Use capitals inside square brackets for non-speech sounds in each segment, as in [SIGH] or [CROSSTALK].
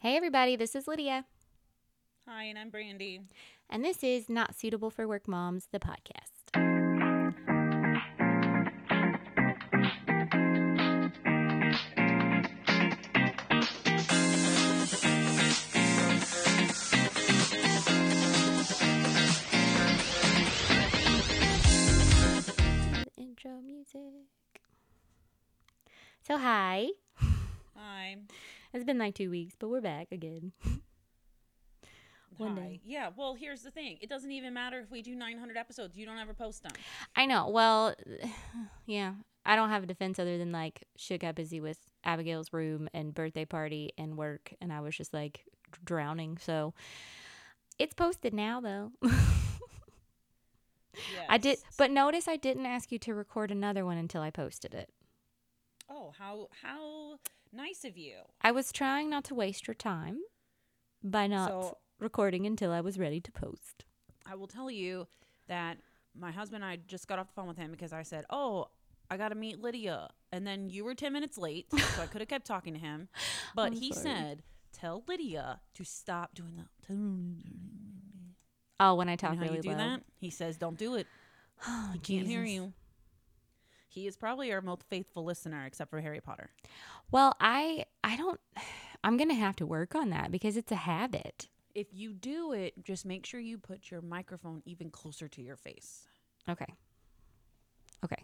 Hey, everybody, this is Lydia, Hi, and I'm Brandy. and this is Not Suitable for Work Moms, the podcast. Intro music. So, hi. Hi. It's been like two weeks, but we're back again. [LAUGHS] One Hi. day. Yeah, well, here's the thing. It doesn't even matter if we do 900 episodes. You don't ever post them. I know. Well, [SIGHS] yeah. I don't have a defense other than like shit got busy with Abigail's room and birthday party and work, and I was just like drowning. So it's posted now, though. [LAUGHS] I did, but notice I didn't ask you to record another one until I posted it. Oh, how how nice of you. I was trying not to waste your time by not So- recording until I was ready to post. I will tell you that my husband and I just got off the phone with him because I said, "Oh, I got to meet Lydia." And then you were 10 minutes late, so I could have kept talking to him. [LAUGHS] But I'm he sorry. said, "Tell Lydia to stop doing that." Oh, when I You talk know how really you do low. that? He says, "Don't do it." Oh, [SIGHS] He can't hear you. He is probably our most faithful listener, except for Harry Potter. Well, I I don't. [SIGHS] I'm gonna have to work on that because it's a habit. If you do it, just make sure you put your microphone even closer to your face. Okay. Okay.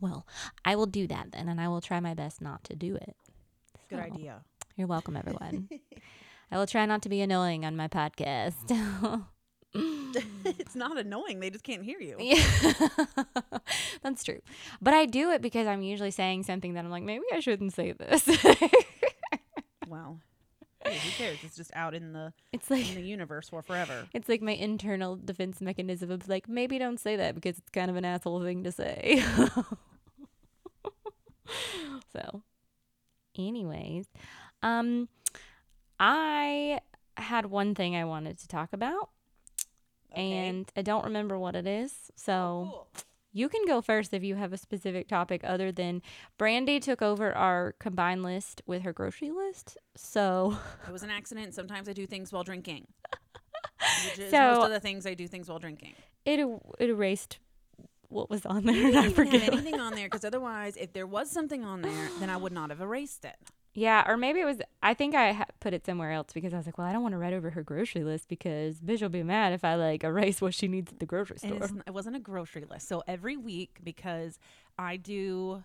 Well, I will do that then, and I will try my best not to do it. Good So, idea. You're welcome, everyone. [LAUGHS] I will try not to be annoying on my podcast. [LAUGHS] [LAUGHS] it's not annoying. They just can't hear you. yeah, [LAUGHS] that's true. But I do it because I'm usually saying something that I'm like, maybe I shouldn't say this. [LAUGHS] Well, hey, who cares? It's just out in the it's in like the universe for forever. it's like my internal defense mechanism of like, maybe don't say that because it's kind of an asshole thing to say. so, anyways, um, I had one thing I wanted to talk about, and I don't remember what it is. So. You can go first if you have a specific topic other than Brandy took over our combined list with her grocery list. So, [LAUGHS] it was an accident. Sometimes I do things while drinking. [LAUGHS] So- most of the things I do things while drinking. it er- it erased what was on there You I didn't even forget. have anything on there because otherwise, if there was something on there, then I would not have erased it. Yeah, or maybe it was I think I ha- put it somewhere else because I was like, well, I don't want to write over her grocery list because bitch will be mad if I like erase what she needs at the grocery store. it's, n- it wasn't a grocery list. So every week, because I do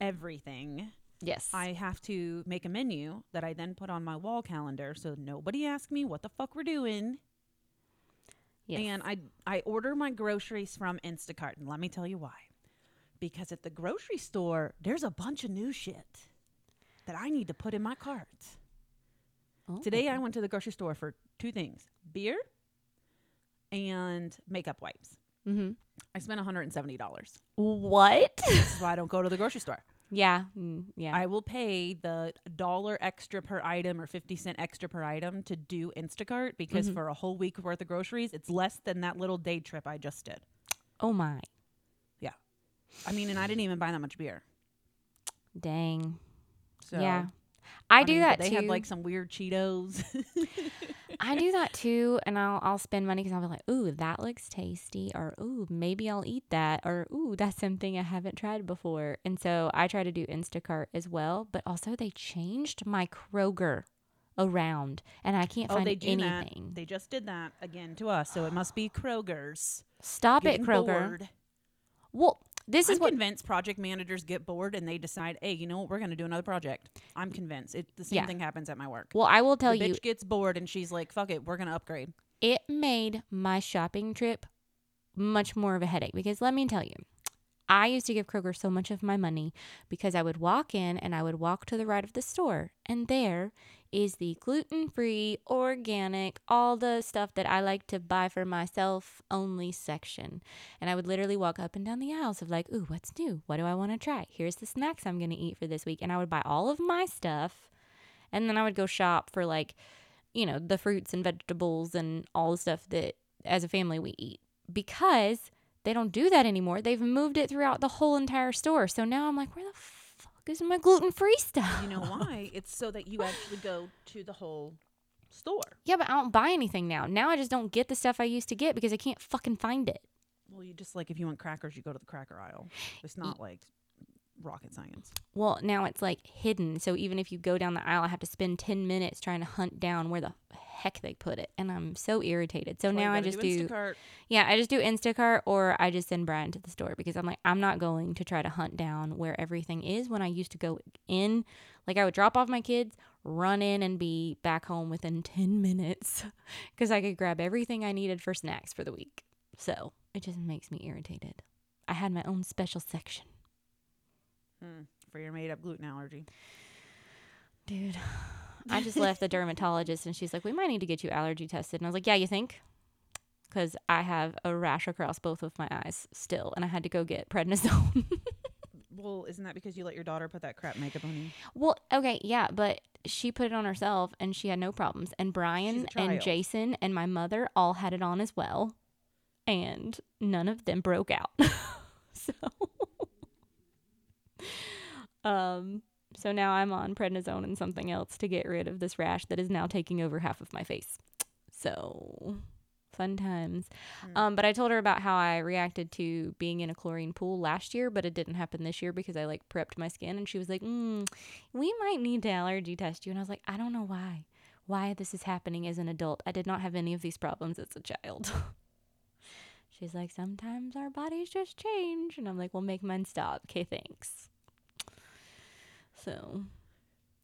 everything, Yes. I have to make a menu that I then put on my wall calendar so nobody asks me what the fuck we're doing. yes. And I I order my groceries from Instacart, and let me tell you why. Because at the grocery store, there's a bunch of new shit that I need to put in my cart. Oh. Today I went to the grocery store for two things: beer and makeup wipes. Mm-hmm. I spent $170. What? This is why I don't go to the grocery store. [LAUGHS] yeah. Mm, yeah. I will pay the dollar extra per item or 50 cent extra per item to do Instacart because Mhm. for a whole week worth of groceries, it's less than that little day trip I just did. oh my. Yeah. I mean, and I didn't even buy that much beer. Dang. So yeah. I, do mean, that They too. had like some weird Cheetos. [LAUGHS] I do that too, and I'll I'll spend money because I'll be like, ooh, that looks tasty, or ooh, maybe I'll eat that, or ooh, that's something I haven't tried before. And so I try to do Instacart as well, but also they changed my Kroger around, and I can't oh, find they anything. that. They just did that again to us, so it must be Kroger's. Stop it, Kroger. bored. Well, this I'm is what convinced project managers get bored and they decide, hey, you know what, we're going to do another project. I'm convinced. It, the same Yeah. thing happens at my work. well I will tell the you, bitch gets bored and she's like, fuck it, we're going to upgrade. it made my shopping trip much more of a headache because let me tell you, I used to give Kroger so much of my money because I would walk in and I would walk to the right of the store, and there is the gluten free, organic, all the stuff that I like to buy for myself only section. And I would literally walk up and down the aisles of like, ooh, what's new? What do I want to try? Here's the snacks I'm going to eat for this week. And I would buy all of my stuff, and then I would go shop for like, you know, the fruits and vegetables and all the stuff that as a family we eat because they don't do that anymore. They've moved it throughout the whole entire store. So now I'm like, where the fuck is my gluten free stuff? You know [LAUGHS] why? it's so that you actually go to the whole store. Yeah, but I don't buy anything now. Now I just don't get the stuff I used to get because I can't fucking find it. Well, you just like if you want crackers, you go to the cracker aisle. It's not like rocket science. Well, now it's like hidden. So even if you go down the aisle, I have to spend 10 minutes trying to hunt down where the heck they put it. And I'm so irritated. So That's now I just do, Instacart. yeah, I just do Instacart or I just send Brian to the store because I'm like, I'm not going to try to hunt down where everything is when I used to go in. Like I would drop off my kids, run in and be back home within 10 [LAUGHS] minutes because I could grab everything I needed for snacks for the week. So it just makes me irritated. I had my own special section. Hmm, for your made up gluten allergy. Dude, I just left the [LAUGHS] dermatologist and she's like, we might need to get you allergy tested. And I was like, yeah, you think? Because I have a rash across both of my eyes still, and I had to go get prednisone. [LAUGHS] Well, isn't that because you let your daughter put that crap makeup on you? well, okay, yeah, but she put it on herself and she had no problems. And Brian and. Jason and my mother all had it on as well, and none of them broke out. [LAUGHS] so, um, so now I'm on prednisone and something else to get rid of this rash that is now taking over half of my face. So, fun times. Mm. Um, but I told her about how I reacted to being in a chlorine pool last year, but it didn't happen this year because I like prepped my skin. And she was like, mm, "We might need to allergy test you." And I was like, "I don't know why. Why this is happening as an adult? I did not have any of these problems as a child." [LAUGHS] She's like, "Sometimes our bodies just change," and I'm like, "Well, make mine stop." Okay, thanks. So,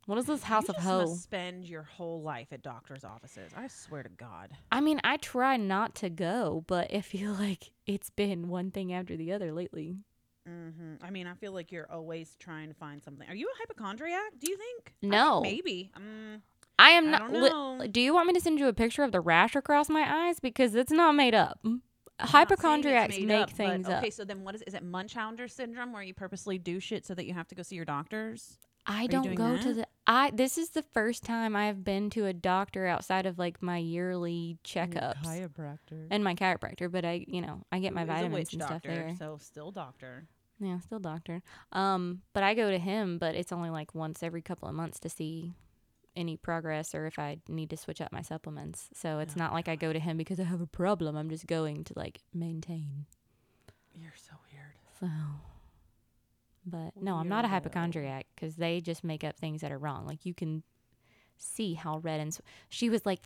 what is this House you of must spend your whole life at doctors' offices. I swear to God. I mean, I try not to go, but I feel like it's been one thing after the other lately. hmm I mean, I feel like you're always trying to find something. Are you a hypochondriac? Do you think? I think No. maybe. Mm, I am I not. don't li- do you want me to send you a picture of the rash across my eyes because it's not made up? I'm not saying it's Hypochondriacs make up, but- things up. Okay, so then what is is it Munchausen syndrome where you purposely do shit so that you have to go see your doctors? I you don't go to the. I this is the first time I've been to a doctor outside of like my yearly checkups chiropractor. and my chiropractor. But I, you know, I get my Who is a vitamins witch and stuff doctor, there. So still doctor. Yeah, still doctor. Um, but I go to him, but it's only like once every couple of months to see any progress or if I need to switch up my supplements. So it's Oh, not like I go to him because I have a problem. I'm just going to like maintain. You're so weird. So, but no, I'm not a hypochondriac because they just make up things that are wrong. Like you can see how red and sw- she was like,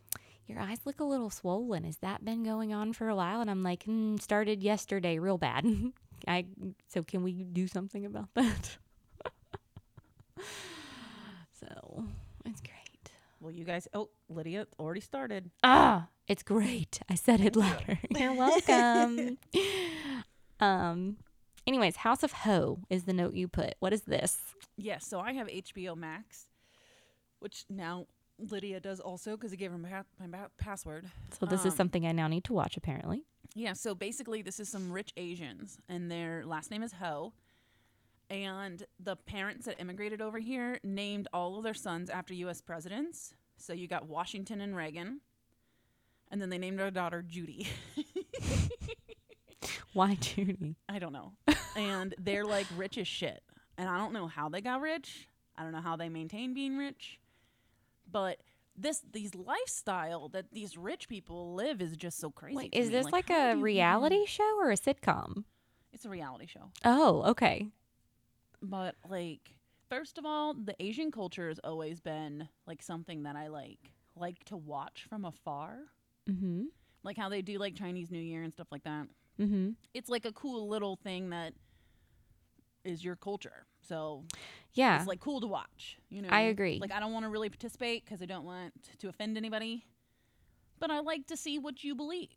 "Your eyes look a little swollen. Has that been going on for a while?" And I'm like, mm, "Started yesterday, real bad." [LAUGHS] I so can we do something about that? [LAUGHS] so it's great. Well, you guys. Oh, Lydia already started. Ah, it's great. I said it louder. [LAUGHS] You're welcome. um. Anyways, House of Ho is the note you put. What is this? Yes. So I have HBO Max, which now Lydia does also because I gave her my, my pa- password. So this is Um, something I now need to watch. Apparently, Yeah, so basically, this is some rich Asians, and their last name is Ho. And the parents that immigrated over here named all of their sons after U.S. presidents. So you got Washington and Reagan. And then they named their daughter Judy. [LAUGHS] why Judy? [LAUGHS] I don't know. and they're like rich as shit. And I don't know how they got rich. I don't know how they maintain being rich. But this these lifestyle that these rich people live is just so crazy. Wait, is me. this like, do a reality show or a sitcom? It's a reality show. Oh, okay. But like, first of all, the Asian culture has always been like something that I like like to watch from afar. Mm-hmm. Like how they do like Chinese New Year and stuff like that. Mm-hmm. It's like a cool little thing that is your culture. So Yeah. it's like cool to watch. You know, I agree. Like I don't want to really participate because I don't want to offend anybody. But I like to see what you believe.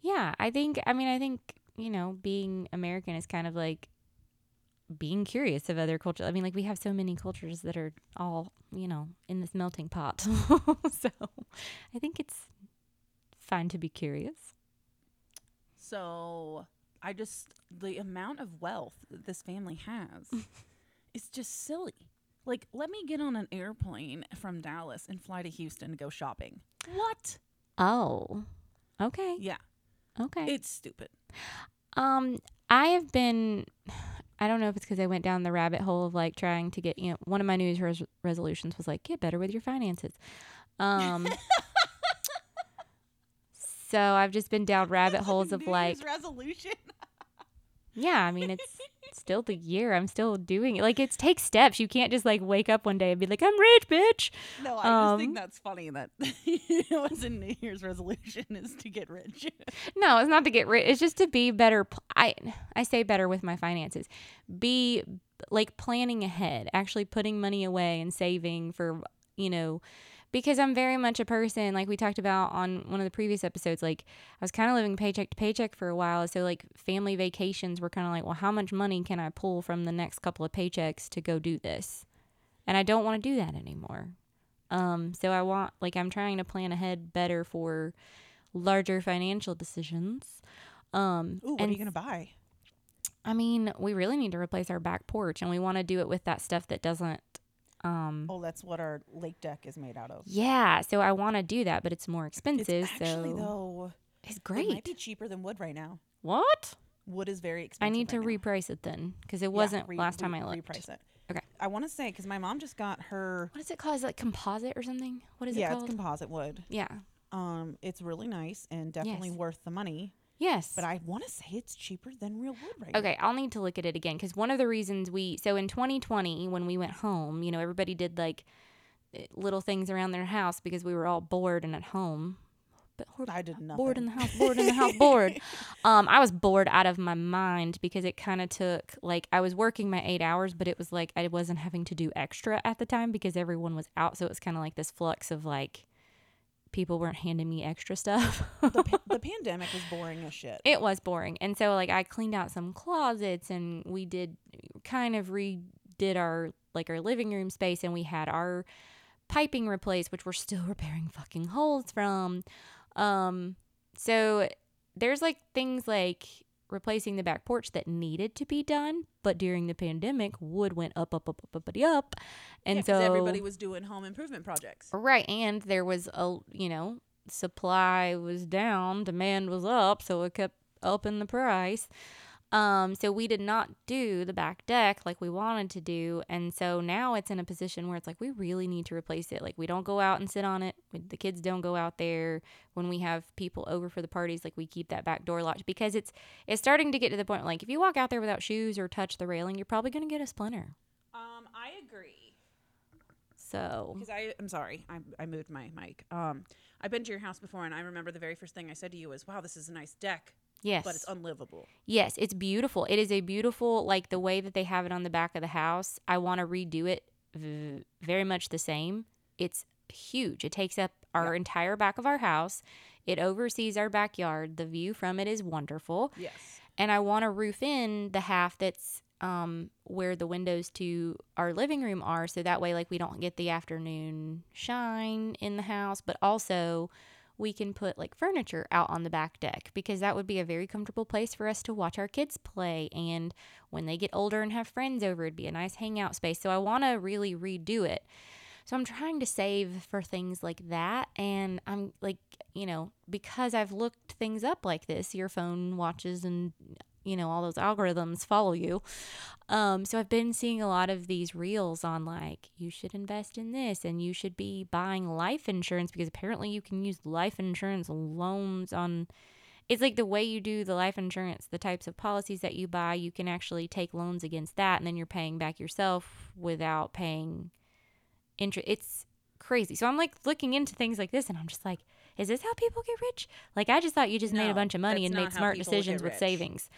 Yeah, I think I mean I think, you know, being American is kind of like being curious of other cultures. I mean, like we have so many cultures that are all, you know, in this melting pot. [LAUGHS] so, I think it's fine to be curious. So I just the amount of wealth that this family has [LAUGHS] is just silly. Like, let me get on an airplane from Dallas and fly to Houston to go shopping. What? Oh. Okay. Yeah, Okay. it's stupid. Um, I have been. I don't know if it's because I went down the rabbit hole of like trying to get. You know, one of my New Year's res- resolutions was like get better with your finances. Um, [LAUGHS] So I've just been down [LAUGHS] rabbit holes of New like, Year's resolution. [LAUGHS] yeah, I mean, it's still the year. I'm still doing it. Like, it takes steps. You can't just like wake up one day and be like, I'm rich, bitch. No, I just Um, think that's funny that [LAUGHS] what's a New Year's resolution is to get rich. No, it's not to get rich. It's just to be better. pl- I I say better with my finances. Be like planning ahead, actually putting money away and saving for you know, because I'm very much a person like we talked about on one of the previous episodes. Like I was kind of living paycheck to paycheck for a while, so like family vacations were kind of like, well, how much money can I pull from the next couple of paychecks to go do this? And I don't want to do that anymore. Um, so I want like I'm trying to plan ahead better for larger financial decisions. Um, Ooh, what and are you gonna buy? I mean, we really need to replace our back porch, and we want to do it with that stuff that doesn't. Um, Oh, that's what our lake deck is made out of. yeah, so I want to do that, but it's more expensive. It's actually so though it's great. it might be cheaper than wood right now. What? Wood is very expensive. I need to right now. reprice it then, because it Yeah, wasn't re- last time re- I looked. Reprice it. Okay. I want to say because my mom just got her. What is it called? Is it like composite or something? What is yeah, it it's composite wood. yeah. Um, it's really nice and definitely Yes. worth the money. Yes. But I want to say it's cheaper than real wood right now. Okay, I'll need to look at it again because one of the reasons we so in 2020 when we went home, you know, everybody did like eh, little things around their house because we were all bored and at home. But I did nothing. bored in the house, bored in the house, bored. [LAUGHS] Um, I was bored out of my mind because it kind of took like I was working my eight hours, but it was like I wasn't having to do extra at the time because everyone was out, so it was kind of like this flux of like people weren't handing me extra stuff. the, pa- [LAUGHS] the pandemic was boring as shit. it was boring. And so like I cleaned out some closets and we did kind of redid our like our living room space and we had our piping replaced, which we're still [LAUGHS] repairing fucking holes from. Um so there's like things like replacing the back porch that needed to be done, but during the pandemic, wood went up, up, up, up, up, up, up. And Yeah, so everybody was doing home improvement projects. Right, and there was a you know supply was down, demand was up, so it kept upping the price. Um, so we did not do the back deck like we wanted to do, and so now it's in a position where it's like we really need to replace it. Like we don't go out and sit on it. We- The kids don't go out there when we have people over for the parties. Like we keep that back door locked because it's it's starting to get to the point. Like if you walk out there without shoes or touch the railing, you're probably gonna get a splinter. Um, I agree. So Because I, I'm sorry, I, I moved my mic. Um, I've been to your house before, and I remember the very first thing I said to you was, "Wow, this is a nice deck, yes, but it's unlivable." Yes, it's beautiful. It is a beautiful, like the way that they have it on the back of the house. I want to redo it v- very much the same. It's huge. It takes up our entire back of our house. It oversees our backyard. The view from it is wonderful. Yes. And I want to roof in the half that's um, where the windows to our living room are. So that way, like, we don't get the afternoon shine in the house, but also we can put like furniture out on the back deck because that would be a very comfortable place for us to watch our kids play. And when they get older and have friends over, it'd be a nice hangout space. So I want to really redo it. So I'm trying to save for things like that. And I'm like, you know, because I've looked things up like this, your phone watches and, you know, all those algorithms follow you. Um, so I've been seeing a lot of these reels on like, you should invest in this and you should be buying life insurance because apparently you can use life insurance loans on. It's like the way you do the life insurance, the types of policies that you buy, you can actually take loans against that and then you're paying back yourself without paying interest. It's crazy. So I'm like looking into things like this and I'm just like, is this how people get rich? Like I just thought you just made a bunch of money and made smart decisions with savings.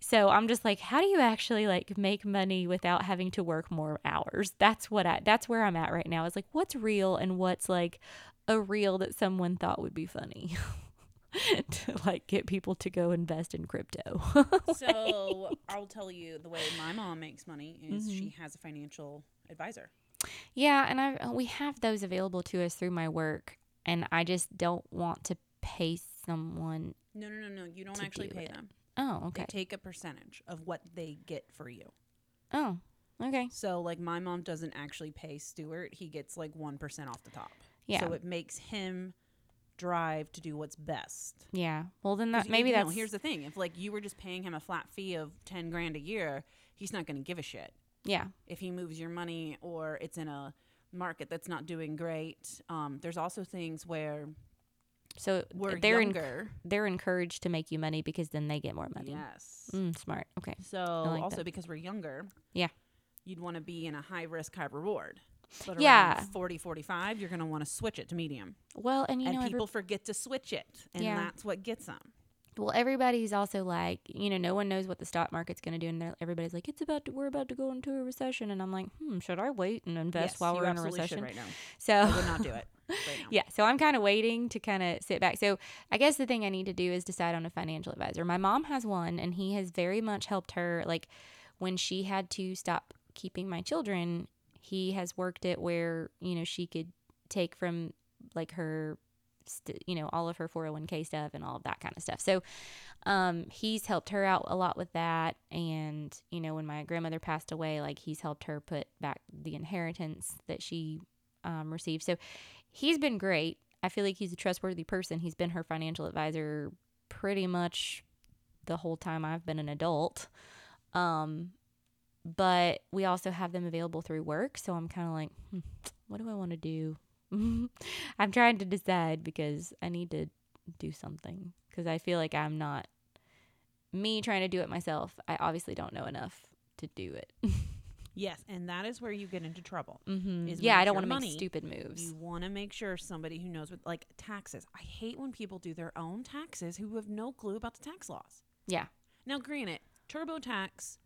So I'm just like, how do you actually like make money without having to work more hours? That's what I that's where I'm at right now. Is like what's real and what's like a reel that someone thought would be funny. [LAUGHS] to like get people to go invest in crypto. [LAUGHS] So I'll tell you the way my mom makes money is Mm-hmm. she has a financial advisor. yeah, and I we have those available to us through my work and I just don't want to pay someone. No, no, no, no. You don't actually do pay it. them. Oh, okay. They take a percentage of what they get for you. Oh, okay. So like my mom doesn't actually pay Stuart. He gets like 1% off the top. Yeah. So it makes him drive to do what's best. Yeah. Well, then that maybe you know, that's here's the thing. If like you were just paying him a flat fee of 10 grand a year, he's not going to give a shit. yeah. if he moves your money or it's in a market that's not doing great. Um, there's also things where So We're they're younger. they're encouraged to make you money because then they get more money. yes. Mm, smart. Okay. So like also that. because we're younger. Yeah. You'd want to be in a high risk, high reward. But Yeah. around 40, 45, you're going to want to switch it to medium. Well, and you and know, every- people forget to switch it. And Yeah. that's what gets them. Well, everybody's also like, you know, no one knows what the stock market's going to do, and everybody's like, it's about to, we're about to go into a recession, and I'm like, hmm, should I wait and invest yes, while we're in a recession? right now. So I would not do it [LAUGHS] right yeah, so I'm kind of waiting to kind of sit back. So I guess the thing I need to do is decide on a financial advisor. My mom has one, and he has very much helped her. Like when she had to stop keeping my children, he has worked it where you know she could take from like her, you know, all of her 401k stuff and all of that kind of stuff. So um, he's helped her out a lot with that. And you know, when my grandmother passed away, like he's helped her put back the inheritance that she um, received. So he's been great. I feel like he's a trustworthy person. He's been her financial advisor pretty much the whole time I've been an adult. Um, but we also have them available through work. So I'm kind of like, hmm, what do I want to do? [LAUGHS] I'm trying to decide because I need to do something because I feel like I'm not me trying to do it myself. I obviously don't know enough to do it. [LAUGHS] Yes, and that is where you get into trouble. Mm-hmm. Yeah, I don't want to make stupid moves. You want to make sure somebody who knows what, like taxes. I hate when people do their own taxes who have no clue about the tax laws. yeah. Now, granted, TurboTax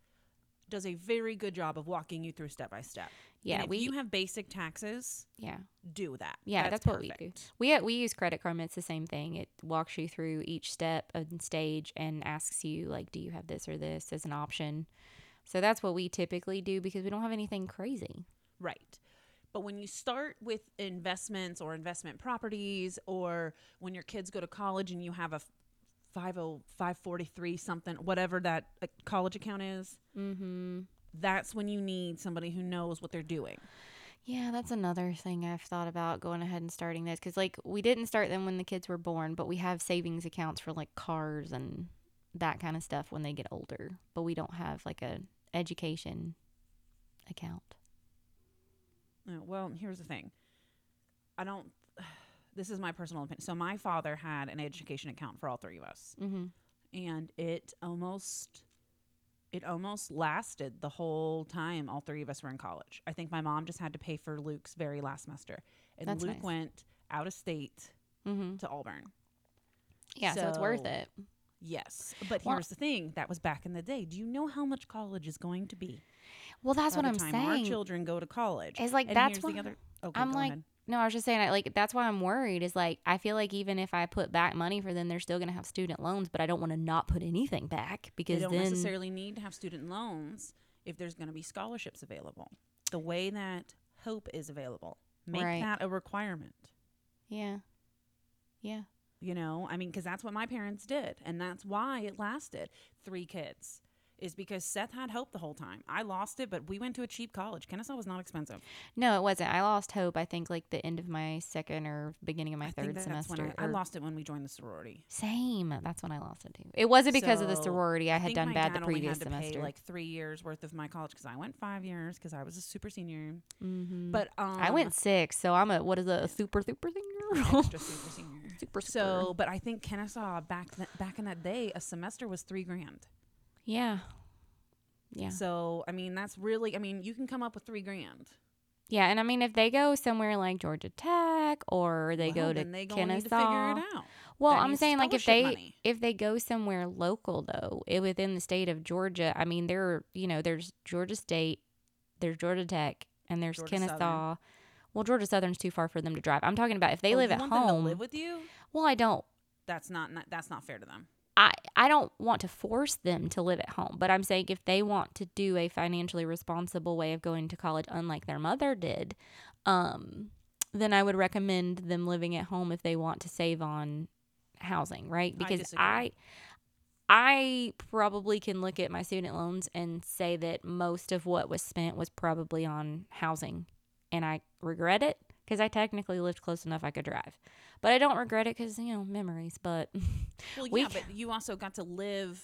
does a very good job of walking you through step by step. Yeah, we you have basic taxes, yeah. do that. Yeah, that's what we do. We we use Credit Karma. It's the same thing. It walks you through each step and stage and asks you like, do you have this or this as an option? So that's what we typically do because we don't have anything crazy. Right. But when you start with investments or investment properties, or when your kids go to college and you have a 50543 something, whatever that uh, college account is, Mm-hmm. That's when you need somebody who knows what they're doing. Yeah, that's another thing I've thought about going ahead and starting this because like we didn't start them when the kids were born, but we have savings accounts for like cars and that kind of stuff when they get older. But we don't have like a education account. Uh, well, here's the thing. I don't. [SIGHS] This is my personal opinion. So my father had an education account for all three of us, Mm-hmm. and it almost, it almost lasted the whole time all three of us were in college. I think my mom just had to pay for Luke's very last semester, and That's Luke nice. went out of state Mm-hmm. to Auburn. Yeah, so, it's worth it. Yes, but Well- here's the thing. That was back in the day. Do you know how much college is going to be? Well, that's what I'm time Our children go to college. It's like And that's the other. Okay, I'm like, ahead. No, I was just saying, I- like that's why I'm worried. Is like I feel like even if I put back money for them, they're still gonna have student loans, but I don't want to not put anything back because They don't then necessarily need to have student loans if there's going to be scholarships available. The way that Hope is available, make Right. that a requirement. yeah, yeah, You know, I mean, because that's what my parents did, and that's why it lasted. Three kids is because Seth had Hope the whole time. I lost it, but we went to a cheap college. Kennesaw was not expensive. no, it wasn't. I lost hope. I think like the end of my second or beginning of my I third think that that's semester. when I, I lost it when we joined the sorority. Same. That's when I lost it too. It wasn't because of the sorority. I had done bad the previous semester. Like three years worth of my college because I went five years because I was a super senior. mm-hmm. But um, I went six, so I'm a what is a, a super super senior? extra super senior. [LAUGHS] super super. So, but I think Kennesaw back th- back in that day, a semester was three grand. Yeah, yeah. So, I mean, that's really, I mean, you can come up with three grand. Yeah, and I mean, if they go somewhere like Georgia Tech or they Well, go to they Kennesaw, to figure it out. well, That I'm saying like if they money. if they go somewhere local though, it, within the state of Georgia, I mean, there are you know there's Georgia State, there's Georgia Tech, and there's Georgia Kennesaw. Southern. Well, Georgia Southern's too far for them to drive. I'm talking about if they Oh, live at want them to home. live with you? well, I don't. That's not, not that's not fair to them. I, I don't want to force them to live at home, but I'm saying if they want to do a financially responsible way of going to college, unlike their mother did, um, then I would recommend them living at home if they want to save on housing, right? Because disagree. I, I probably can look at my student loans and say that most of what was spent was probably on housing, and I regret it because I technically lived close enough I could drive, but I don't regret it because you know memories. But [LAUGHS] Well, We yeah, [LAUGHS] but you also got to live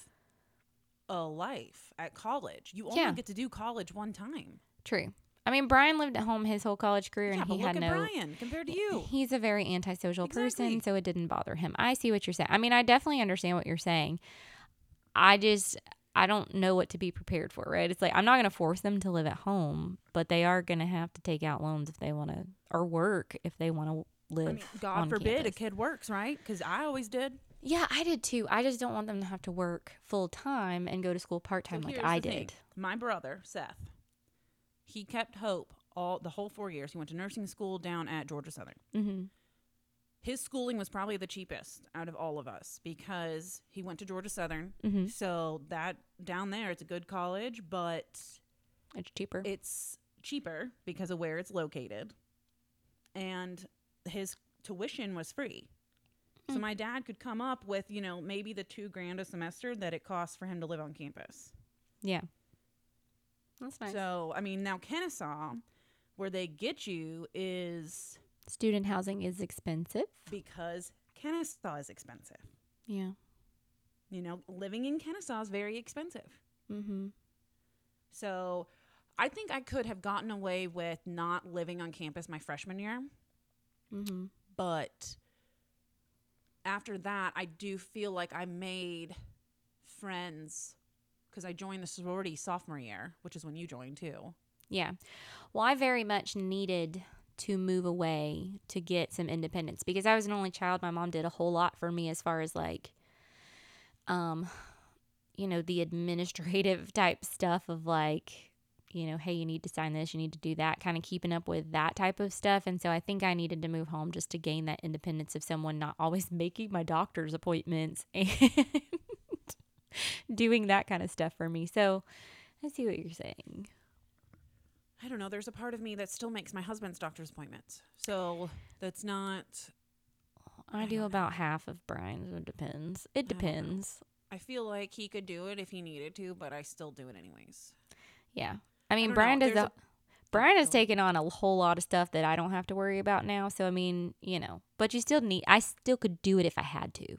a life at college. You only Yeah. get to do college one time. True. I mean, Brian lived at home his whole college career, Yeah, and but he look had at no. Brian compared to you. He's a very antisocial Exactly. person, so it didn't bother him. I see what you're saying. I mean, I definitely understand what you're saying. I just I don't know what to be prepared for, right? It's like I'm not going to force them to live at home, but they are going to have to take out loans if they want to or work if they want to live I mean, God forbid campus. a kid works, right? Because I always did. Yeah, I did too. I just don't want them to have to work full time and go to school part time So like I the thing. did. My brother Seth, he kept hope all the whole four years. He went to nursing school down at Georgia Southern. hmm His schooling was probably the cheapest out of all of us because he went to Georgia Southern. hmm So that down there, it's a good college, but It's cheaper. it's cheaper because of where it's located, and his tuition was free. So Hmm. my dad could come up with, you know, maybe the two grand a semester that it costs for him to live on campus. yeah, that's nice. So, I mean, now Kennesaw, where they get you is Student housing is expensive. because Kennesaw is expensive. Yeah. You know, living in Kennesaw is very expensive. Mm-hmm. So, I think I could have gotten away with not living on campus my freshman year, Mm-hmm. but after that, I do feel like I made friends because I joined the sorority sophomore year, which is when you joined too. Yeah. Well, I very much needed to move away to get some independence because I was an only child. My mom did a whole lot for me as far as like, um, you know, the administrative [LAUGHS] type stuff of like, you know, hey, you need to sign this, you need to do that, kind of keeping up with that type of stuff. And so I think I needed to move home just to gain that independence of someone not always [LAUGHS] making my doctor's appointments [LAUGHS] and doing that kind of stuff for me. So I see what you're saying. I don't know. There's a part of me that still makes my husband's doctor's appointments. So oh. that's not. I I do about half of Brian's. It depends. It depends. I feel like he could do it if he needed to, but I still do it anyways. Yeah. I mean, don't Brian know. does. A, Brian has oh. taken on a whole lot of stuff that I don't have to worry about now. So I mean, you know, but you still need. I still could do it if I had to.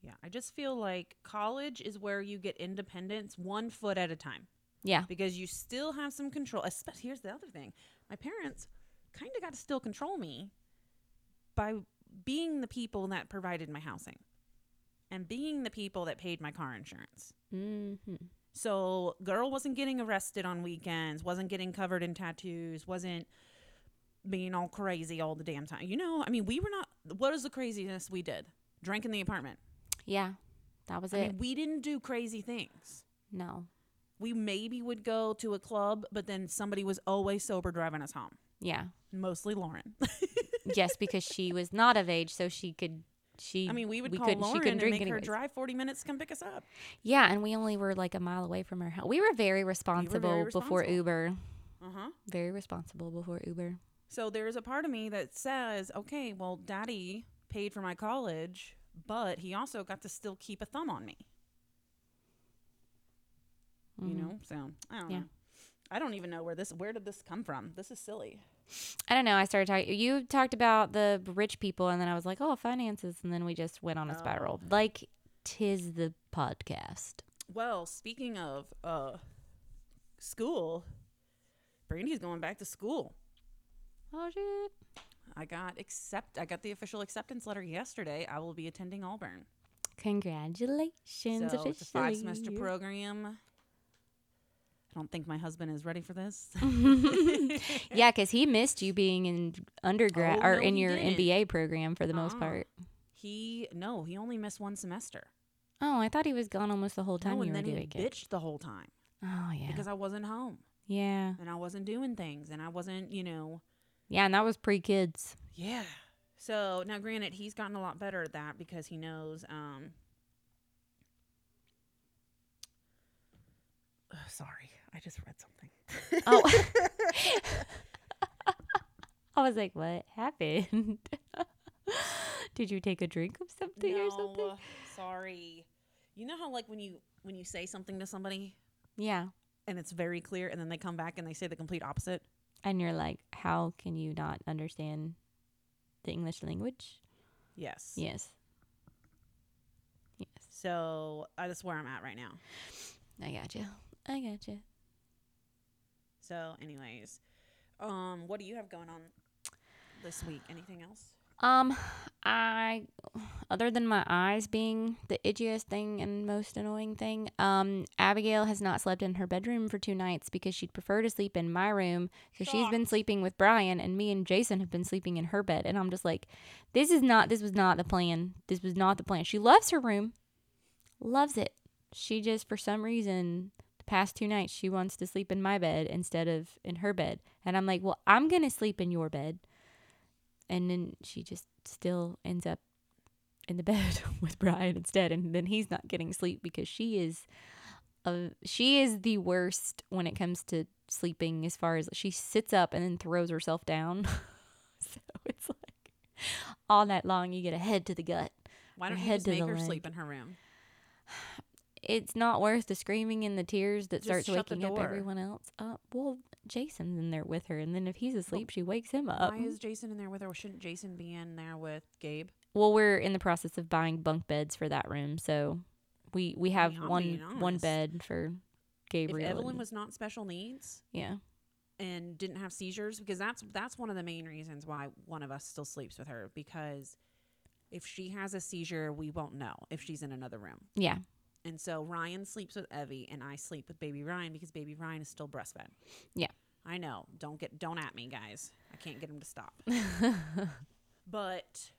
Yeah, I just feel like college is where you get independence one foot at a time Yeah. because you still have some control. Especially here's the other thing: my parents kind of got to still control me by being the people that provided my housing and being the people that paid my car insurance. Mm-hmm. So, girl wasn't getting arrested on weekends, wasn't getting covered in tattoos, wasn't being all crazy all the damn time. You know, I mean, we were not. What is the craziness we did? Drank in the apartment. Yeah. That was I it. mean, we didn't do crazy things. no. We maybe would go to a club, but then somebody was always sober driving us home. Yeah. Mostly Lauren. [LAUGHS] yes, because she was not of age, so she could. She. I mean, we would we call couldn't- she Lauren couldn't and drink make her drive 40 minutes to come pick us up. Yeah, and we only were like a mile away from her house. We were very responsible before responsible. Uber. Uh huh. Very responsible before Uber. So there's a part of me that says, okay, well, daddy paid for my college, but he also got to still keep a thumb on me, you Mhm. know? So I don't Yeah. know. I don't even know where this, where did this come from? This is silly. I don't know. I started talking. You talked about the rich people, and then I was like, "Oh, finances," and then we just went on a spiral. Oh. Like, tis the podcast. Well, speaking of uh, school, Brandy's going back to school. Oh shit! I got accept. I got the official acceptance letter yesterday. I will be attending Auburn. Congratulations! so it's a five semester program. I don't think my husband is ready for this. [LAUGHS] [LAUGHS] yeah, because he missed you being in undergrad Oh, or no, in your didn't. MBA program for the most Uh-uh. part. he no, he only missed one semester. Oh, I thought he was gone almost the whole time no, you and were then doing he it. bitched the whole time Oh yeah, because I wasn't home yeah, and I wasn't doing things and I wasn't, you know, yeah, and that was pre kids. yeah. So now, granted, he's gotten a lot better at that because he knows. um [SIGHS] Sorry, I just read something. Oh. [LAUGHS] I was like, what happened? [LAUGHS] Did you take a drink of something or something? Sorry. You know how like when you when you say something to somebody Yeah. and it's very clear and then they come back and they say the complete opposite? And you're like, how can you not understand the English language? Yes. Yes. Yes. So uh, that's where I'm at right now. I got you. I got you. So, anyways, um, what do you have going on this week? Anything else? Um, I, other than my eyes being the itchiest thing and most annoying thing, um, Abigail has not slept in her bedroom for two nights because she'd prefer to sleep in my room because she's been sleeping with Brian and me and Jason have been sleeping in her bed. And I'm just like, this is not, this was not the plan. This was not the plan. She loves her room, loves it. She just, for some reason, past two nights, she wants to sleep in my bed instead of in her bed. And I'm like, well, I'm going to sleep in your bed and then she just still ends up in the [LAUGHS] bed with Brian instead and then he's not getting sleep because she is uh, she is the worst when it comes to sleeping as far as she sits up and then throws herself down [LAUGHS] so it's like all night long you get a head to the gut Why don't you head just make her leg. sleep in her room? It's not worth the screaming and the tears that Just starts waking up everyone else up well jason's in there with her and then if he's asleep she wakes him up Why is Jason in there with her? Shouldn't Jason be in there with Gabe? Well, we're in the process of buying bunk beds for that room, so we we have I'm one one bed for Gabriel. if Evelyn and- was not special needs yeah, and didn't have seizures, because that's that's one of the main reasons why one of us still sleeps with her. Because if she has a seizure, we won't know if she's in another room. yeah, And so Ryan sleeps with Evie, and I sleep with baby Ryan because baby Ryan is still breastfed. Yeah. I know. Don't get don't at me, guys. I can't get him to stop. [LAUGHS] but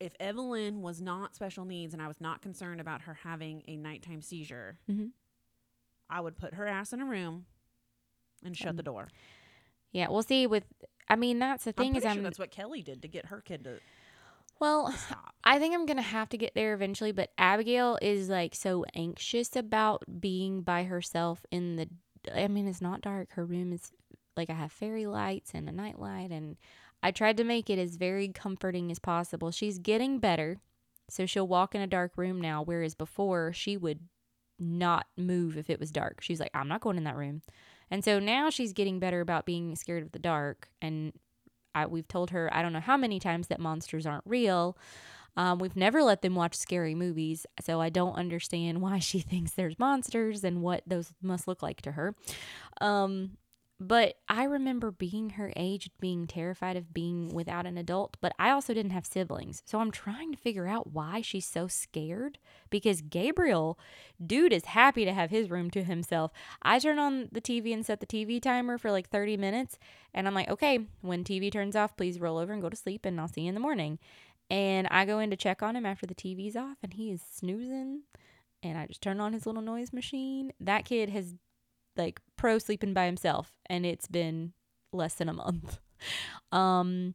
if Evelyn was not special needs and I was not concerned about her having a nighttime seizure, hmm I would put her ass in a room and shut Um, the door. yeah. We'll see. With I mean, that's the thing is, sure I'm that's what Kelly did to get her kid to well. stop. I think I'm gonna have to get there eventually, but Abigail is like so anxious about being by herself in the. I mean, it's not dark. Her room is like I have fairy lights and a night light, and I tried to make it as very comforting as possible. She's getting better, so she'll walk in a dark room now, whereas before she would not move if it was dark. She's like, I'm not going in that room, and so now she's getting better about being scared of the dark, and I, we've told her I don't know how many times that monsters aren't real. Um, we've never let them watch scary movies, so I don't understand [LAUGHS] why she thinks there's monsters and what those must look like to her. Um, but I remember being her age, being terrified of being without an adult, but I also didn't have siblings. So I'm trying to figure out why she's so scared because Gabriel, dude, is happy to have his room to himself. I turn on the TV and set the TV timer for like 30 minutes, and I'm like, okay, when TV turns off, please roll over and go to sleep, and I'll see you in the morning. And I go in to check on him after the TV's off, and he is snoozing. And I just turn on his little noise machine. That kid has like pro sleeping by himself, and it's been less than a month. [LAUGHS] Um,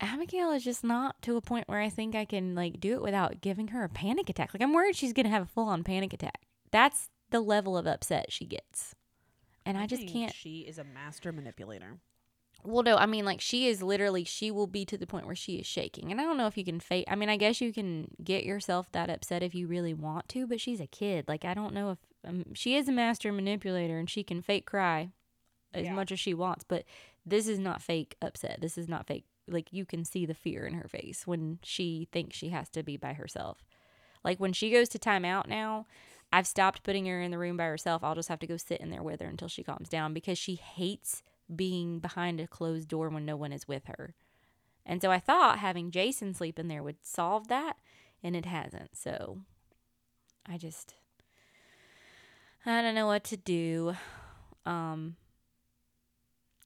Abigail is just not to a point where I think I can like do it without giving her a panic attack. Like I'm worried she's gonna have a full on panic attack. That's the level of upset she gets, and I, just think can't. She is a master manipulator. Well, no, I mean, like she is literally, she will be to the point where she is shaking, and I don't know if you can fake. I mean, I guess you can get yourself that upset if you really want to, but she's a kid. Like I don't know if um, she is a master manipulator and she can fake cry as Yeah. much as she wants, but this is not fake upset. This is not fake. Like you can see the fear in her face when she thinks she has to be by herself. Like when she goes to timeout now, I've stopped putting her in the room by herself. I'll just have to go sit in there with her until she calms down because she hates being behind a closed door when no one is with her. And so I thought having Jason sleep in there would solve that, and it hasn't. So I just I don't know what to do. Um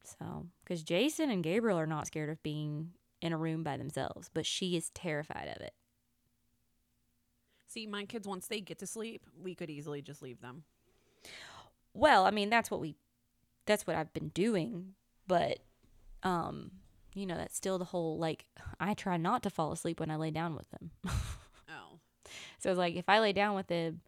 so cuz Jason and Gabriel are not scared of being in a room by themselves, but she is terrified of it. See, my kids once they get to sleep, we could easily just leave them. Well, I mean, that's what we that's what I've been doing, but um you know, that's still the whole like I try not to fall asleep when I lay down with them. [LAUGHS] Oh. so it's like if I lay down with them,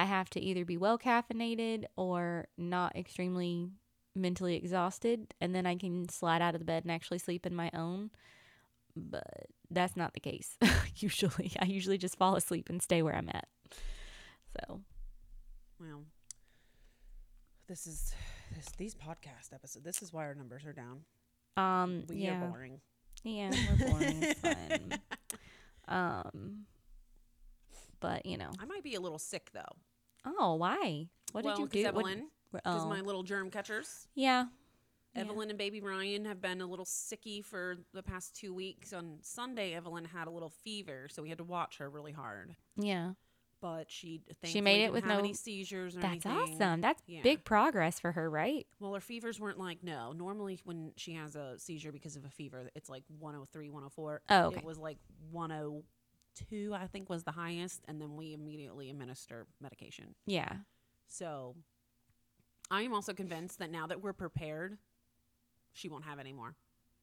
I have to either be well caffeinated or not extremely mentally exhausted and then I can slide out of the bed and actually sleep in my own. But that's not the case [LAUGHS] usually. I usually just fall asleep and stay where I'm at. So, Well, this is this these podcast episodes. This is why our numbers are down. um We yeah. are boring. Yeah, we're boring. it's fine. [LAUGHS] Um, but you know. I might be a little sick though. Oh, why? What well, did you do? What- Evelyn, Because Oh. my little germ catchers, yeah. Yeah. Evelyn and baby Ryan, have been a little sicky for the past two weeks. On Sunday, Evelyn had a little fever, so we had to watch her really hard. Yeah. But she She made it with no- any seizures or That's anything. awesome. That's Yeah. big progress for her, right? Well, her fevers weren't like no. Normally, when she has a seizure because of a fever, it's like 103, 104. Oh, oh, oh okay. It was like oh 102, I think, was the highest, and then we immediately administer medication. Yeah. So, I am also convinced that now that we're prepared, she won't have any more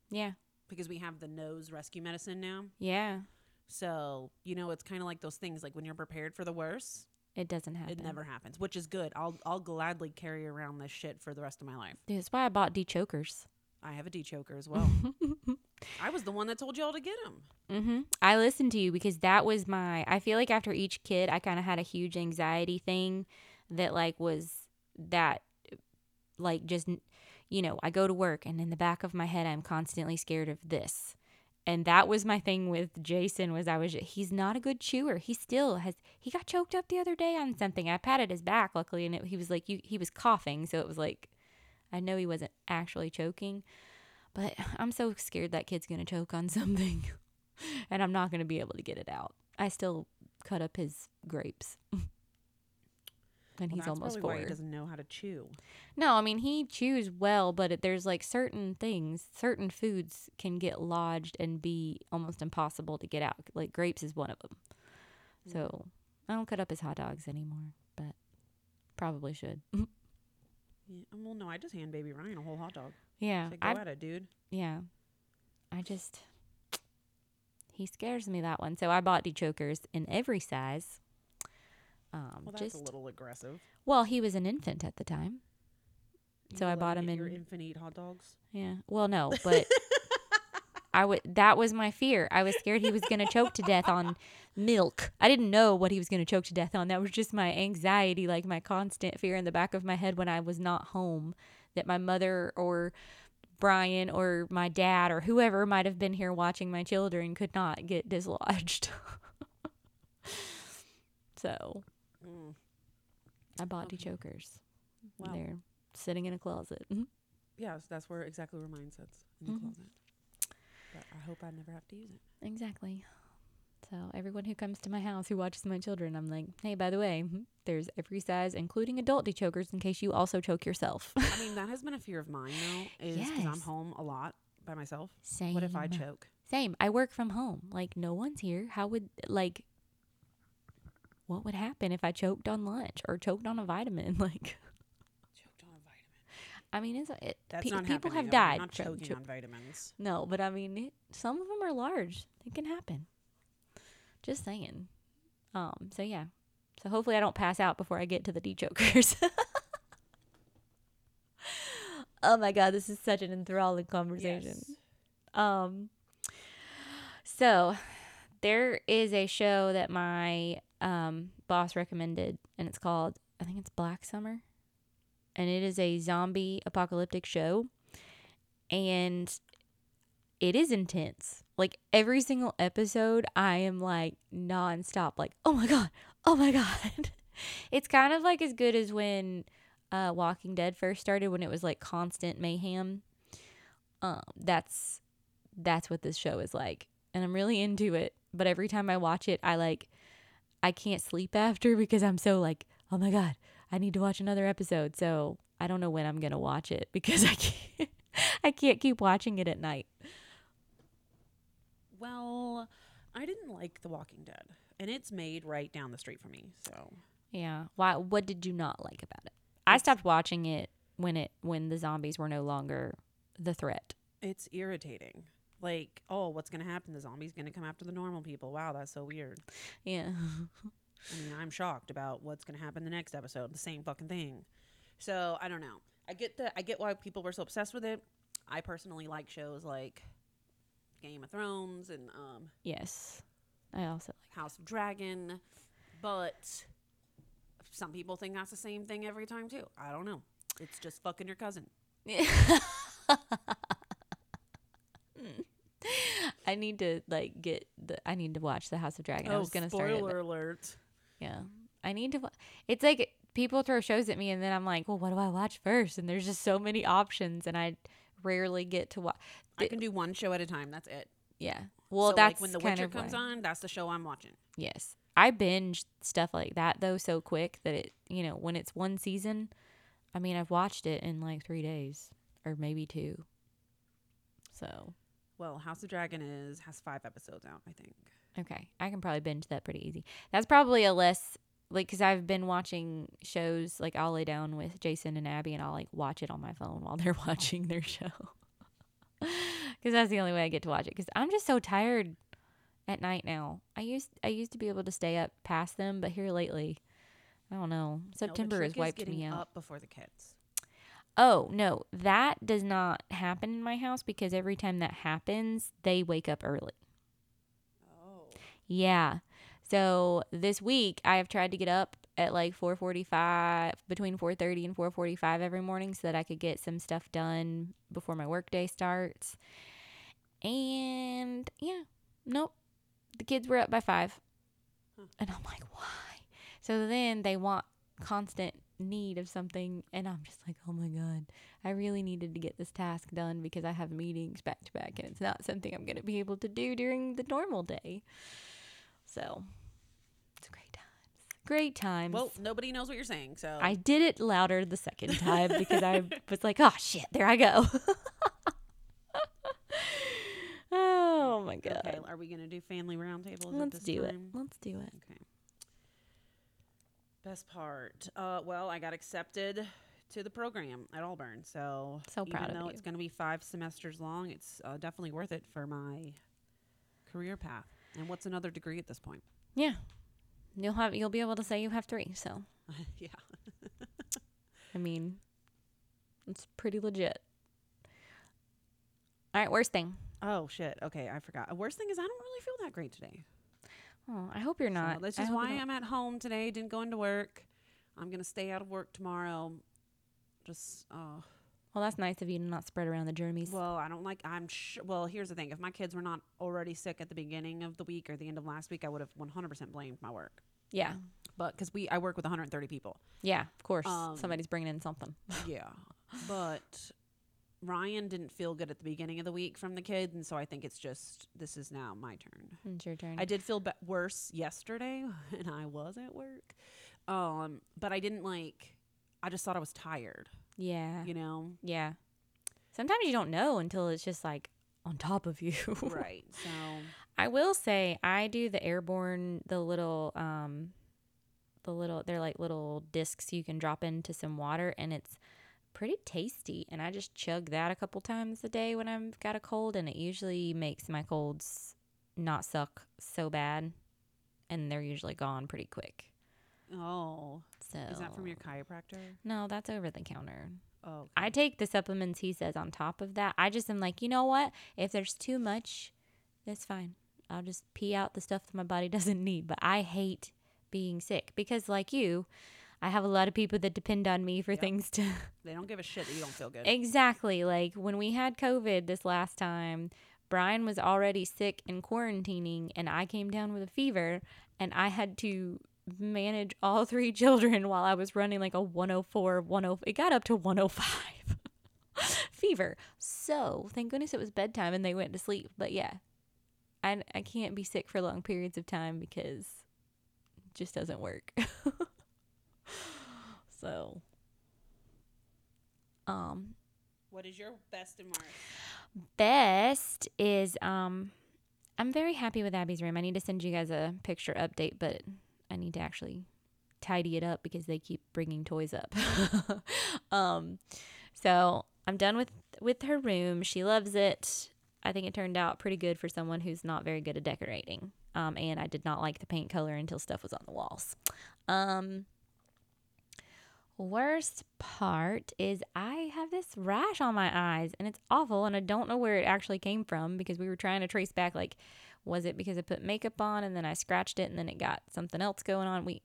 Yeah. because we have the nose rescue medicine now. Yeah. So, you know, it's kind of like those things like when you're prepared for the worst, It doesn't happen. it never happens, which is good. I'll I'll gladly carry around this shit for the rest of my life. Dude, That's why I bought Dechokers. I have a Dechoker as well. [LAUGHS] I was the one that told y'all to get them. Mm-hmm. I listened to you because that was my. I feel like after each kid, I kind of had a huge anxiety thing that like was that like just you know I go to work and in the back of my head I'm constantly scared of this. And that was my thing with Jason was I was he's not a good chewer. He still has he got choked up the other day on something. I patted his back luckily and it, he was like you he was coughing so it was like I know he wasn't actually choking. But I'm so scared that kid's going to choke on [LAUGHS] something and I'm not going to be able to get it out. I still cut up his grapes. [LAUGHS] and he's that's almost four. he doesn't know how to chew. No, I mean he chews well, but it, there's like certain things, certain foods can get lodged and be almost impossible to get out. Like grapes is one of them. Mm. So I don't cut up his hot dogs anymore, but probably should. [LAUGHS] Yeah, well, no, I just hand baby Ryan a whole hot dog. Yeah, go I at it, dude. yeah. I just he scares me that one. So I bought chokers in every size. Um, Well, that's just a little aggressive. well, he was an infant at the time. So I bought him Your in- infant eat hot dogs. Yeah. Well, no, [LAUGHS] but I would. That was my fear. I was scared he was going to choke to death on milk. I didn't know what he was going to choke to death on. That was just my anxiety, like my constant fear in the back of my head when I was not home that my mother or Brian or my dad or whoever might have been here watching my children could not get dislodged. [LAUGHS] so Mm. I bought Okay. chokers. Wow. They're sitting in a closet. [LAUGHS] Yeah, so that's where exactly where mine sits in the Mhm. closet. But I hope I never have to use it. Exactly. So everyone who comes to my house who watches my children, I'm like, hey, by the way, there's every size, including adult chokers, in case you also choke yourself. I mean, [LAUGHS] that has been a fear of mine though, is because I'm home a lot by myself. Same. What if I choke? Same. I work from home. Like no one's here. How would like? What would happen if I choked on lunch or choked on a vitamin? [LAUGHS] Like, Choked on a vitamin. I mean, it's it. That's pe- not people happening. have I'm died. not from choking cho- on vitamins. no, but I mean, it, some of them are large. It can happen. Just saying. Um. So yeah. So hopefully I don't pass out before I get to the Dechokers. [LAUGHS] oh my god, this is such an enthralling conversation. Yes. Um so there is a show that my um boss recommended and it's called I think it's Black Summer. And it is a zombie apocalyptic show. And it is intense. Like every single episode I am like nonstop like, "Oh my god. Oh my god." [LAUGHS] it's kind of like as good as when uh Walking Dead first started when it was like constant mayhem. Um that's that's what this show is like. And I'm really into it. But every time I watch it, I like I can't sleep after because I'm so like, oh my God, I need to watch another episode. So I don't know when I'm gonna watch it [LAUGHS] because I can't I can't keep watching it at night. Well, I didn't like The Walking Dead, and it's made right down the street from me. So Yeah. Why what did you not like about it? I stopped watching it when it when the zombies were no longer the threat. it's irritating. Like, oh, what's gonna happen? The zombie's gonna come after the normal people. Wow, that's so weird. Yeah. I mean, I'm shocked about what's gonna happen the next episode. The same fucking thing. So I don't know. I get the I get why people were so obsessed with it. I personally like shows like Game of Thrones and um, yes. I also like House of Dragon, but some people think that's the same thing every time too. I don't know. It's just fucking your cousin. [LAUGHS] I need to like get the I need to watch the House of Dragon. I was gonna start it. alert. Yeah. I need to. wa- It's like people throw shows at me, and then I'm like, well, what do I watch first? And there's just so many options, and I rarely get to watch. I can do one show at a time. That's it. Yeah. Well, so, that's like when The Witcher comes on. That's the show I'm watching. Yes. I binge stuff like that though so quick that it, you know, when it's one season, I mean, I've watched it in like 3 days or maybe 2. So, Well, House of Dragon is has five episodes out. I think. okay. I can probably binge that pretty easy. That's probably a less like cuz I've been watching shows like I'll lay down with Jason and Abby and I'll like watch it on my phone while they're [LAUGHS] watching their show. [LAUGHS] Cuz that's the only way I get to watch it cuz I'm just so tired at night now. I used I used to be able to stay up past them, but here lately, I don't know. September trick has wiped me out. Up before the kids. Oh, no. That does not happen in my house because every time that happens, they wake up early. Oh. Yeah. So this week I have tried to get up at like 4:45 between 4:30 and 4:45 every morning so that I could get some stuff done before my workday starts. And yeah, nope. The kids were up by 5. And I'm like, "Why?" So then they want constant need of something and I'm just like, "Oh my god. I really needed to get this task done because I have meetings back to back and it's not something I'm going to be able to do during the normal day." So, it's great times. Great times. Well, nobody knows what you're saying, so I did it louder the second time because I [LAUGHS] was like, "Oh shit, there I go." [LAUGHS] oh my god. Okay, are we gonna do family roundtables? Let's this do it. Let's do it. Okay. Best part. Uh, well, I got accepted to the program at Auburn, so So proud even of though you. it's going to be five semesters long, it's uh, definitely worth it for my career path. And what's another degree at this point? Yeah. You'll have you'll be able to say you have 3, so [LAUGHS] yeah. [LAUGHS] I mean, it's pretty legit. All right, worst thing. Oh shit. Okay, I forgot. Uh, worst thing is I don't really feel that great today. Oh, I hope you're So not. that's I just why I'm at home today. Didn't go into work. I'm gonna stay out of work tomorrow. Just uh Well, that's nice of you to not spread around the germies. Well, I don't like. I'm sure. Well, here's the thing: if my kids were not already sick at the beginning of the week or the end of last week, I would have 100% blamed my work. yeah. But because we, I work with 130 people. Yeah, of course. Um, Somebody's bringing in something. [LAUGHS] yeah. But Ryan didn't feel good at the beginning of the week from the kid, and so I think it's just this is now my turn. It's your turn. I did feel be- worse yesterday, [LAUGHS] and I was at work. Um, but I didn't like. I just thought I was tired. Yeah. You know. Yeah. Sometimes you don't know until it's just like on top of you. [LAUGHS] right. So I will say I do the airborne the little um the little they're like little discs you can drop into some water and it's pretty tasty and I just chug that a couple times a day when I've got a cold and it usually makes my colds not suck so bad and they're usually gone pretty quick. oh, So is that from your chiropractor? No, that's over the counter. Oh, I take the supplements he says on top of that. I just am like, you know what? If there's too much, that's fine. I'll just pee out the stuff that my body [LAUGHS] doesn't need. But I hate being sick because, like you, I have a lot of people that depend on me for Yep. things to. They don't give a shit that you don't feel good. exactly. Like when we had COVID this last time, Brian was already sick and quarantining, and I came down with a fever, and I had to manage all [LAUGHS] three children while I was running like a 104, 10. It got up to 105 [LAUGHS] fever. So thank goodness it was bedtime and they went to sleep. But yeah, I I can't be sick for long periods of time because it just doesn't work. [LAUGHS] so, um, What is your best and worst? best is um I'm very happy with Abby's room. I need to send you guys a picture update, but I need to actually tidy it up because they keep bringing toys up. [LAUGHS] um so I'm done with with her room. She loves it. I think it turned out pretty good for someone who's not very good at decorating. Um and I did not like the paint color until stuff was on the walls. Um Worst part is I have this rash on my eyes and it's awful and I don't know where it actually came from because we were trying to trace back like was it because I put makeup on and then I scratched it and then it got something else going on? We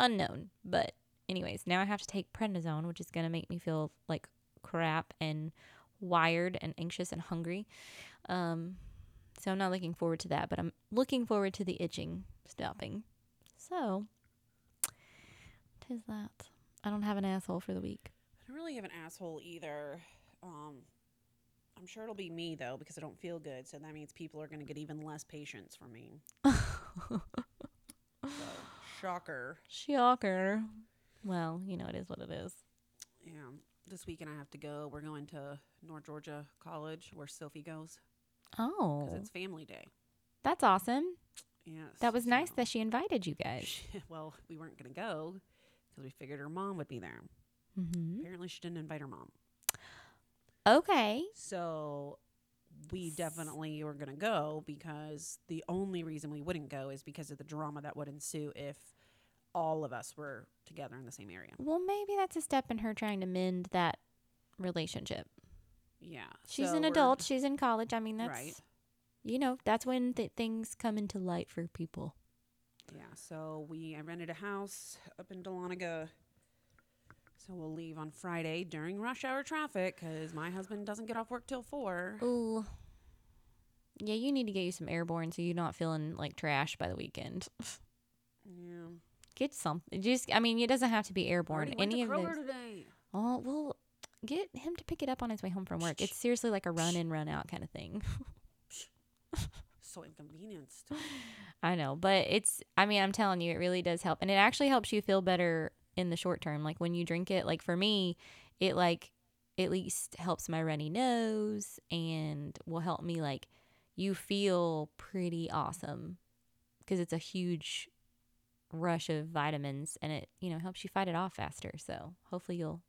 unknown but anyways now I have to take prednisone which is going to make me feel like crap and wired and anxious and hungry. Um so I'm not looking forward to that but I'm looking forward to the itching stopping. So Tis that. I don't have an asshole for the week. I don't really have an asshole either. Um, I'm sure it'll be me though because I don't feel good. So that means people are going to get even less patience from me. [LAUGHS] So, shocker. Shocker. Well, you know, it is what it is. Yeah. This weekend I have to go. We're going to North Georgia College where Sophie goes Oh, because it's family day. that's awesome. Yes. That was nice that she invited you guys. [LAUGHS] well, we weren't going to go because we figured her mom would be there. Mm-hmm. Apparently, she didn't invite her mom. Okay. So we definitely were going to go because the only reason we wouldn't go is because of the drama that would ensue if all of us were together in the same area. Well, maybe that's a step in her trying to mend that relationship. Yeah. She's so an adult. She's in college. I mean, that's Right. you know, that's when th- things come into light for people. Yeah. So we I rented a house up in Dahlonega. So we'll leave on Friday during rush hour traffic because my husband doesn't get off work till four. Ooh. Yeah, you need to get you some airborne so you're not feeling like trash by the weekend. Yeah. Get something. Just, I mean, it doesn't have to be airborne. Any to of those. today. Oh well, get him to pick it up on his way home from work. It's seriously like a run in, run out kind of thing. [LAUGHS] So inconvenienced. [SIGHS] I know, but it's. I mean, I'm telling you, it really does help, and it actually helps you feel better in the short term. Like when you drink it, like for me, it like at least helps my runny nose and will help me like you feel pretty awesome because it's a huge rush of vitamins and it you know helps you fight it off faster. So hopefully you'll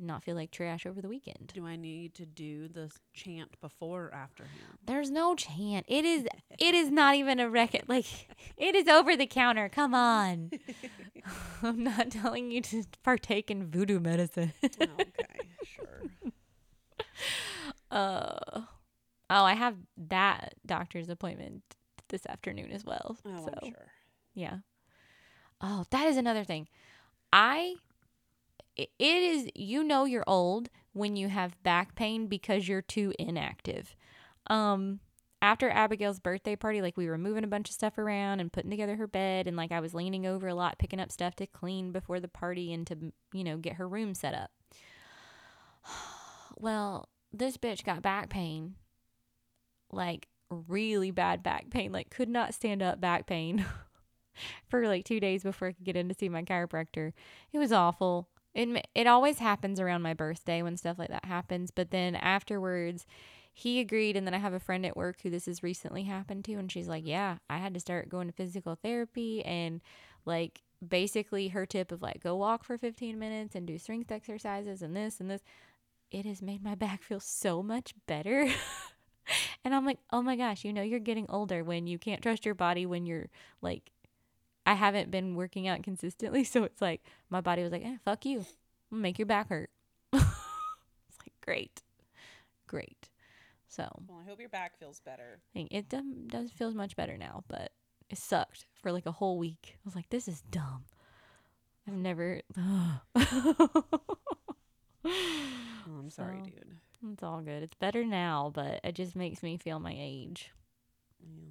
not feel like trash over the weekend. Do I need to do the chant before or after him? There's no chant. It is it is not even a record like it is over the counter. Come on. [LAUGHS] I'm not telling you to partake in voodoo medicine. [LAUGHS] okay, sure. [LAUGHS] uh Oh, I have that doctor's appointment this afternoon as well. Oh, so, I'm sure. yeah. Oh, that is another thing. I i- it is you know you're old when you have back pain because you're too inactive. Um after Abigail's birthday party, like we were moving a bunch of stuff around and putting together her bed and like I was leaning over a lot picking up stuff to clean before the party and to, you know, get her room set up. [SIGHS] Well, this bitch got back pain. Like really bad back pain, like could not stand up back pain [LAUGHS] for like 2 days before I could get in to see my chiropractor. It was awful. It it always happens around my birthday when stuff like that happens, but then afterwards he agreed and then I have a friend at work who this has recently happened to and she's like, "Yeah, I had to start going to physical therapy and like basically her tip of like go walk for 15 minutes and do strength exercises and this and this it has made my [LAUGHS] back feel so much better. [LAUGHS] and I'm like, oh my gosh, you know, you're getting older when you can't trust your body when you're like, I haven't been working out consistently. [LAUGHS] So it's like, my body was like, eh, fuck you. Make your back hurt. [LAUGHS] it's like, great. Great. So Well, I hope your back feels better. It dum- does feels much better now, but it sucked for like a whole week. I was like, this is dumb. I've never. [LAUGHS] Oh, I'm sorry, So- dude. It's all good. It's better now, but it just makes me feel my age. Yeah.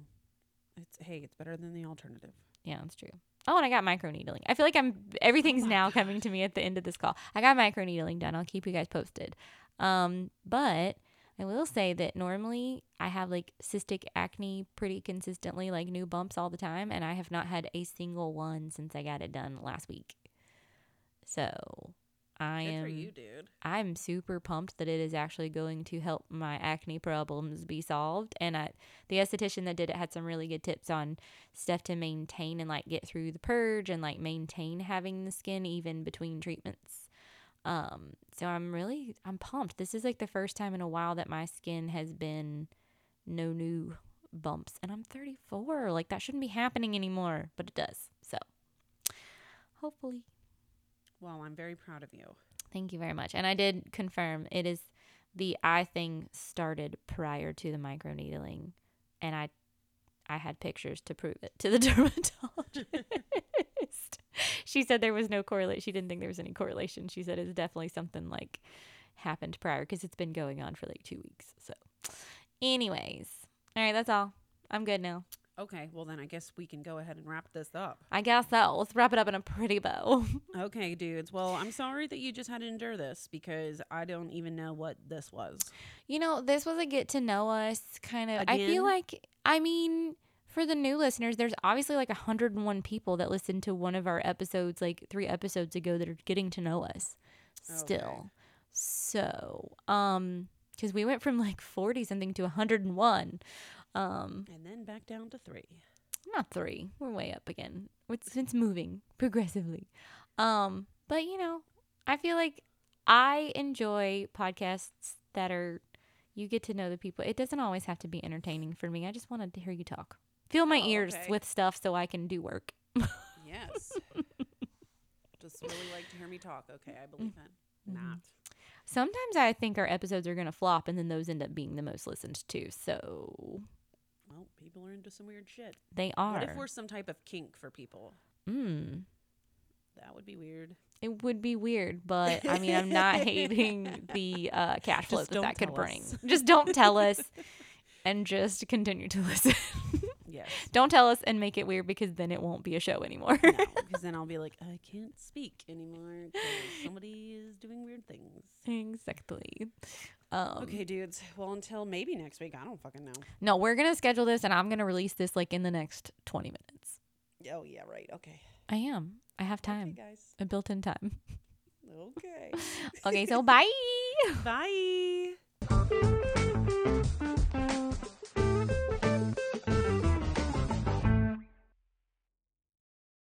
It's hey, it's better than the alternative. Yeah, that's true. Oh, and I got micro needling. I feel like I'm everything's Oh now [LAUGHS] coming to me at the end of this call. I got micro needling done. I'll keep you guys posted. Um, but I will say that normally I have like cystic acne pretty consistently, like new bumps all the time, and I have not had a single one since I got it done last week. So I Good am for you, dude. I'm super pumped that it is actually going to help my acne problems be solved. And I, the esthetician that did it had some really good tips on stuff to maintain and like get through the purge and like maintain having the skin even between treatments. Um, so I'm really I'm pumped. This is like the first time in a while that my skin has been no new bumps, and I'm 34. Like that shouldn't be happening anymore, but it does. So hopefully. Well, I'm very proud of you. Thank you very much. And I did confirm it is the eye thing started prior to the microneedling and I I had pictures to prove it to the [LAUGHS] dermatologist. she said there was no correlation. She didn't think there was any correlation. She said it's definitely something like happened prior because it's been going on for like 2 weeks. So anyways, all right, that's all. I'm good now. Okay, well then I guess we can go ahead and wrap this up. I guess so. Let's wrap it up in a pretty bow. [LAUGHS] Okay, dudes. Well, I'm sorry that you just had to endure this because I don't even know what this was. you know, this was a get to know us kind of. I feel like, I mean, for the new listeners, there's obviously like 101 people that listened to one of our episodes like three episodes ago that are getting to know us still. So, um, because we went from like 40 something to 101. Um, And then back down to three. not three. We're way up again. It's it's moving progressively. Um, but you know, I feel like I enjoy podcasts that are you get to know the people. It doesn't always have to be entertaining for me. I just wanted to hear you talk. Fill my Oh, ears okay. with stuff so I can do work. Yes. [LAUGHS] just really like to hear me talk. Okay, I believe it. Not. Sometimes I think our episodes are gonna flop and then those end up being the most listened to. So Well, people are into some weird shit. they are. What if we're some type of kink for people? mm. That would be weird. It would be weird, but I mean, I'm not [LAUGHS] hating the uh, cash flow Just that that could bring. us. Just don't tell us [LAUGHS] and just continue to listen. [LAUGHS] Yes. don't tell us and make it weird because then it won't be a show anymore. no, [LAUGHS] because then I'll be like, I can't speak anymore because [LAUGHS] somebody is doing weird things. exactly. Um, Okay, dudes. Well, until maybe next week. I don't fucking know. No, we're going to schedule this and I'm going to release this like in the next 20 minutes. Oh yeah, right. Okay. I am. I have time, Okay, guys. a built in time. Okay. Okay, so [LAUGHS] bye. Bye.